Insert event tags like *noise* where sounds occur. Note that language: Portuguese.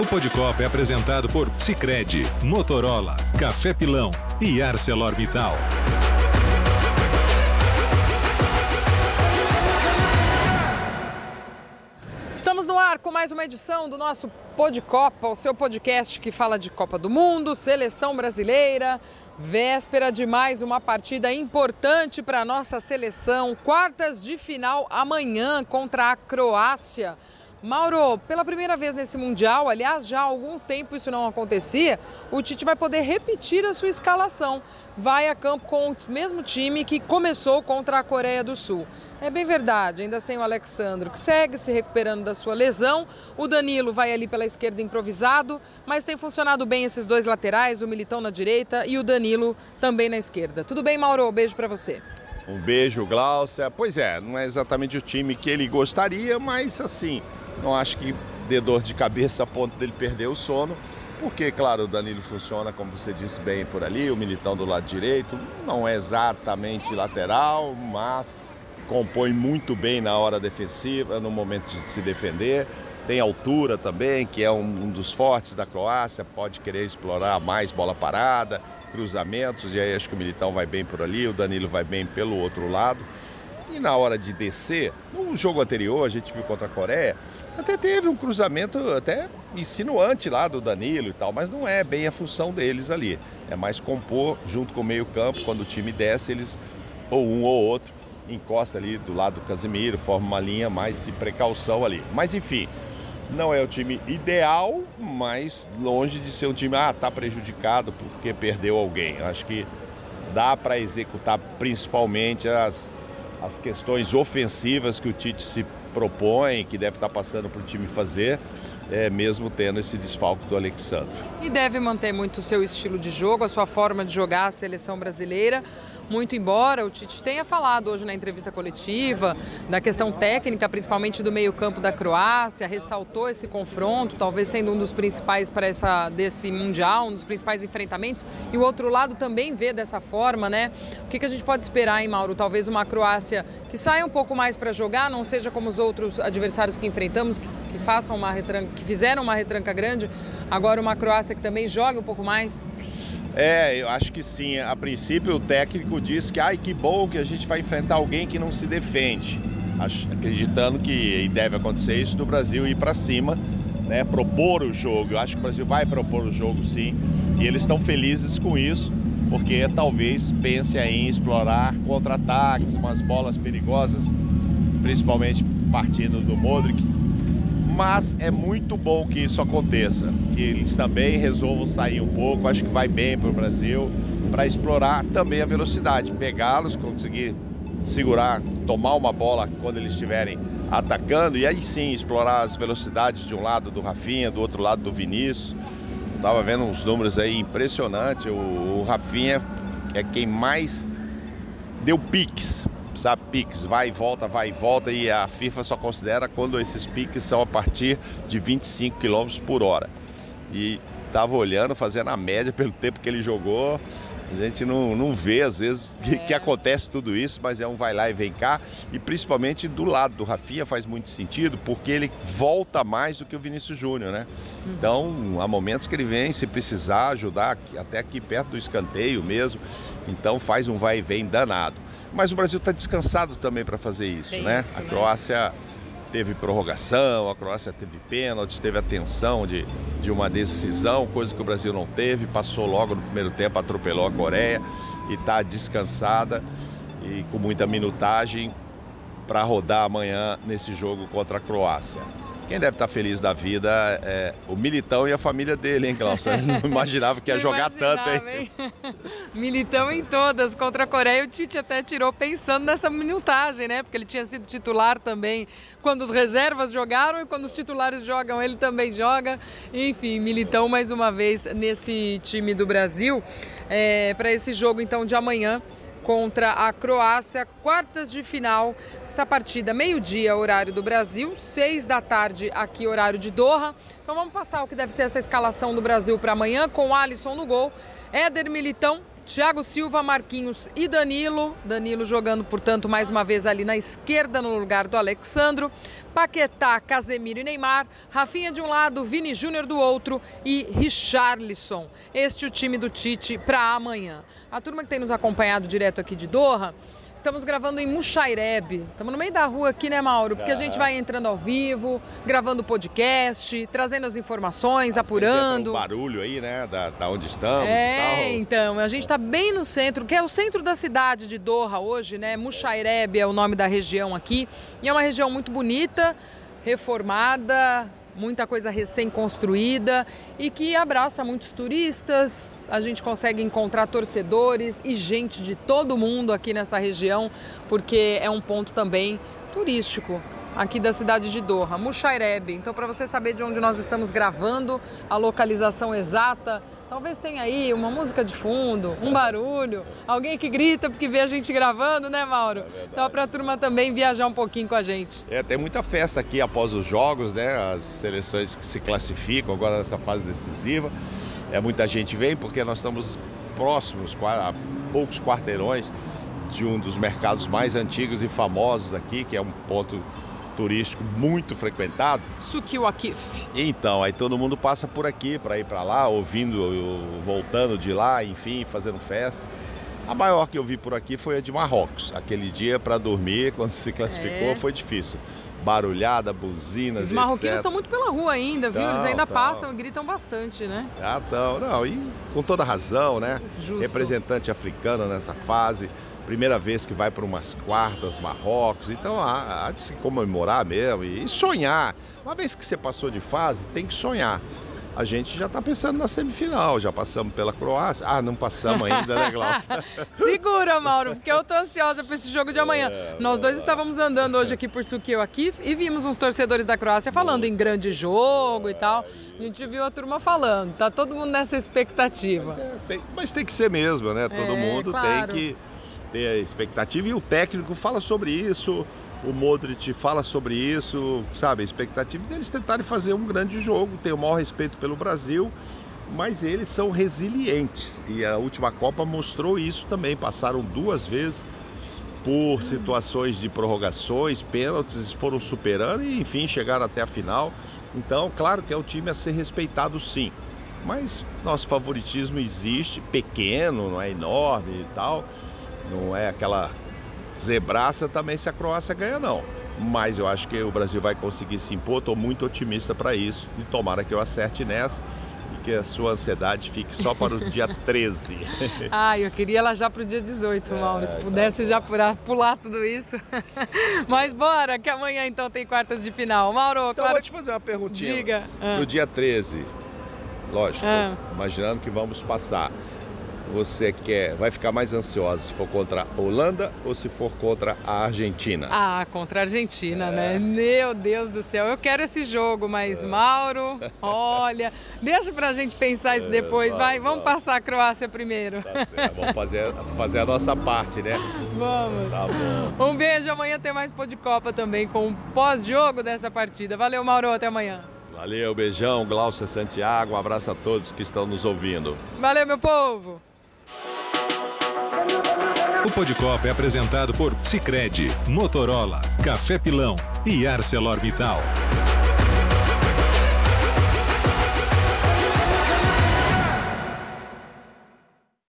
O Podcopa é apresentado por Sicredi, Motorola, Café Pilão e ArcelorMittal. Estamos no ar com mais uma edição do nosso Podcopa, o seu podcast que fala de Copa do Mundo, seleção brasileira, véspera de mais uma partida importante para a nossa seleção, quartas de final amanhã contra a Croácia. Mauro, pela primeira vez nesse Mundial, aliás, já há algum tempo isso não acontecia, o Tite vai poder repetir a sua escalação. Vai a campo com o mesmo time que começou contra a Coreia do Sul. É bem verdade, ainda sem o Alexandro, que segue se recuperando da sua lesão. O Danilo vai ali pela esquerda improvisado, mas tem funcionado bem esses dois laterais, o Militão na direita e o Danilo também na esquerda. Tudo bem, Mauro? Beijo para você. Um beijo, Glaucia. Pois é, não é exatamente o time que ele gostaria, mas assim, não acho que dê dor de cabeça a ponto dele perder o sono, porque, claro, o Danilo funciona, como você disse bem, por ali, o Militão do lado direito, não é exatamente lateral, mas compõe muito bem na hora defensiva, no momento de se defender. Tem altura também, que é um, dos fortes da Croácia, pode querer explorar mais bola parada, cruzamentos, e aí acho que o Militão vai bem por ali, o Danilo vai bem pelo outro lado. E na hora de descer, no jogo anterior, a gente viu contra a Coreia, até teve um cruzamento até insinuante lá do Danilo e tal, mas não é bem a função deles ali. É mais compor junto com o meio-campo, quando o time desce, eles, ou um ou outro, encosta ali do lado do Casimiro, forma uma linha mais de precaução ali. Mas enfim, não é o time ideal, mas longe de ser um time, ah, tá prejudicado porque perdeu alguém. Eu acho que dá para executar principalmente as as questões ofensivas que o Tite se propõe, que deve estar passando para o time fazer, é, mesmo tendo esse desfalque do Alexandre. E deve manter muito o seu estilo de jogo, a sua forma de jogar a seleção brasileira, muito embora o Tite tenha falado hoje na entrevista coletiva da questão técnica, principalmente do meio-campo da Croácia, ressaltou esse confronto, talvez sendo um dos principais para essa desse mundial, um dos principais enfrentamentos. E o outro lado também vê dessa forma, né? O que, que a gente pode esperar, hein, Mauro? Talvez uma Croácia que saia um pouco mais para jogar, não seja como os outros adversários que enfrentamos, que, que façam uma retranca, que fizeram uma retranca grande. Agora uma Croácia que também joga um pouco mais. É, eu acho que sim. A princípio o técnico disse que ai que bom que a gente vai enfrentar alguém que não se defende. Acreditando que deve acontecer isso do Brasil ir para cima, né, propor o jogo. Eu acho que o Brasil vai propor o jogo sim. E eles estão felizes com isso, porque talvez pense em explorar contra-ataques, umas bolas perigosas, principalmente partindo do Modric, mas é muito bom que isso aconteça, que eles também resolvam sair um pouco, acho que vai bem para o Brasil, para explorar também a velocidade, pegá-los, conseguir segurar, tomar uma bola quando eles estiverem atacando e aí sim explorar as velocidades de um lado do Rafinha, do outro lado do Vinícius. Estava vendo uns números aí impressionantes, o, o Rafinha é quem mais deu piques sabe, piques, vai e volta, vai e volta, e a FIFA só considera quando esses piques são a partir de 25 km por hora. E estava olhando, fazendo a média pelo tempo que ele jogou. A gente não, não vê, às vezes, que, é. que, acontece tudo isso, mas é um vai lá e vem cá. E principalmente do lado do Rafinha faz muito sentido, porque ele volta mais do que o Vinícius Júnior, né? Uhum. Então, há momentos que ele vem, se precisar ajudar, até aqui perto do escanteio mesmo. Então, faz um vai e vem danado. Mas o Brasil está descansado também para fazer isso, Tem né? Isso, a né? Teve prorrogação, a Croácia teve pênalti, teve a tensão de, de uma decisão, coisa que o Brasil não teve, passou logo no primeiro tempo, atropelou a Coreia e está descansada e com muita minutagem para rodar amanhã nesse jogo contra a Croácia. Quem deve estar feliz da vida é o Militão e a família dele, hein, Cláudio? Não *laughs* imaginava que ia jogar tanto, hein? hein? *laughs* Militão em todas. Contra a Coreia, o Tite até tirou pensando nessa minutagem, né? Porque ele tinha sido titular também quando os reservas jogaram e quando os titulares jogam, ele também joga. Enfim, Militão mais uma vez nesse time do Brasil. É, Para esse jogo, então, de amanhã contra a Croácia, quartas de final. Essa partida, meio-dia, horário do Brasil, seis da tarde, aqui, horário de Doha. Então vamos passar o que deve ser essa escalação do Brasil para amanhã, com Alisson no gol, Éder Militão, Thiago Silva, Marquinhos e Danilo. Danilo jogando, portanto, mais uma vez ali na esquerda, no lugar do Alexandro. Paquetá, Casemiro e Neymar. Rafinha de um lado, Vini Júnior do outro e Richarlison. Este é o time do Tite para amanhã. A turma que tem nos acompanhado direto aqui de Doha Estamos gravando em Muxaireb. Estamos no meio da rua aqui, né, Mauro? Porque a gente vai entrando ao vivo, gravando podcast, trazendo as informações, Às apurando. o barulho aí, né, da, da onde estamos é, então, a gente está bem no centro, que é o centro da cidade de Doha hoje, né? Muxaireb é o nome da região aqui. E é uma região muito bonita, reformada, muita coisa recém-construída e que abraça muitos turistas. A gente consegue encontrar torcedores e gente de todo mundo aqui nessa região, porque é um ponto também turístico aqui da cidade de Doha, Mushaireb. Então, para você saber de onde nós estamos gravando, a localização exata, talvez tenha aí uma música de fundo, um barulho, alguém que grita porque vê a gente gravando, né, Mauro? É Só para a turma também viajar um pouquinho com a gente. É, tem muita festa aqui após os jogos, né? As seleções que se classificam agora nessa fase decisiva. É, muita gente vem porque nós estamos próximos, a poucos quarteirões de um dos mercados mais antigos e famosos aqui, que é um ponto turístico muito frequentado. Sukiwakif. Então, aí todo mundo passa por aqui para ir para lá, ouvindo, voltando de lá, enfim, fazendo festa. A maior que eu vi por aqui foi a de Marrocos. Aquele dia para dormir, *laughs* quando se classificou, é. foi difícil. Barulhada, buzinas, Os marroquinos estão muito pela rua ainda, viu? Eles ainda passam e gritam bastante, né? Ah, estão. Não, e com toda razão, né? Justo. Representante africano nessa fase primeira vez que vai para umas quartas, Marrocos, então há, há de se comemorar mesmo e sonhar. Uma vez que você passou de fase, tem que sonhar. A gente já está pensando na semifinal, já passamos pela Croácia. Ah, não passamos ainda, né, Glaucia? *laughs* Segura, Mauro, porque eu tô ansiosa para esse jogo de amanhã. É, Nós dois estávamos andando hoje aqui por Suqueu aqui e vimos uns torcedores da Croácia falando em grande jogo e tal. A gente viu a turma falando, tá todo mundo nessa expectativa. Mas, é, tem, mas tem, que ser mesmo, né? Todo é, mundo claro. tem que ter a expectativa e o técnico fala sobre isso, o Modric fala sobre isso, sabe? A expectativa deles tentarem fazer um grande jogo, ter o maior respeito pelo Brasil, mas eles são resilientes e a última Copa mostrou isso também. Passaram duas vezes por situações de prorrogações, pênaltis, foram superando e enfim chegaram até a final. Então, claro que é um time a ser respeitado sim. Mas nosso favoritismo existe, pequeno, não é enorme e tal. Não é aquela zebraça também se a Croácia ganha, não. Mas eu acho que o Brasil vai conseguir se impor, estou muito otimista para isso. E tomara que eu acerte nessa e que a sua ansiedade fique só para o *laughs* dia 13. ah, eu queria ela já para o dia 18, é, Mauro. Se pudesse já pular, pular tudo isso. *laughs* Mas bora, que amanhã então tem quartas de final. Mauro, então, claro. vou te fazer uma perguntinha. Diga. Ah. Pro dia 13, lógico, ah. imaginando que vamos passar você quer, vai ficar mais ansiosa se for contra a Holanda ou se for contra a Argentina? Ah, contra a Argentina, é. né? Meu Deus do céu, eu quero esse jogo, mas é. Mauro, olha, deixa pra gente pensar isso é, depois, vai, vamos, vamos, passar a Croácia primeiro. Tá certo. Vamos fazer, fazer a nossa parte, né? Vamos. Tá bom. Um beijo, amanhã tem mais pô de Copa também com o pós-jogo dessa partida. Valeu, Mauro, até amanhã. Valeu, beijão, Glaucia Santiago, um abraço a todos que estão nos ouvindo. Valeu, meu povo! O Podcopa é apresentado por Sicredi, Motorola, Café Pilão e ArcelorMittal.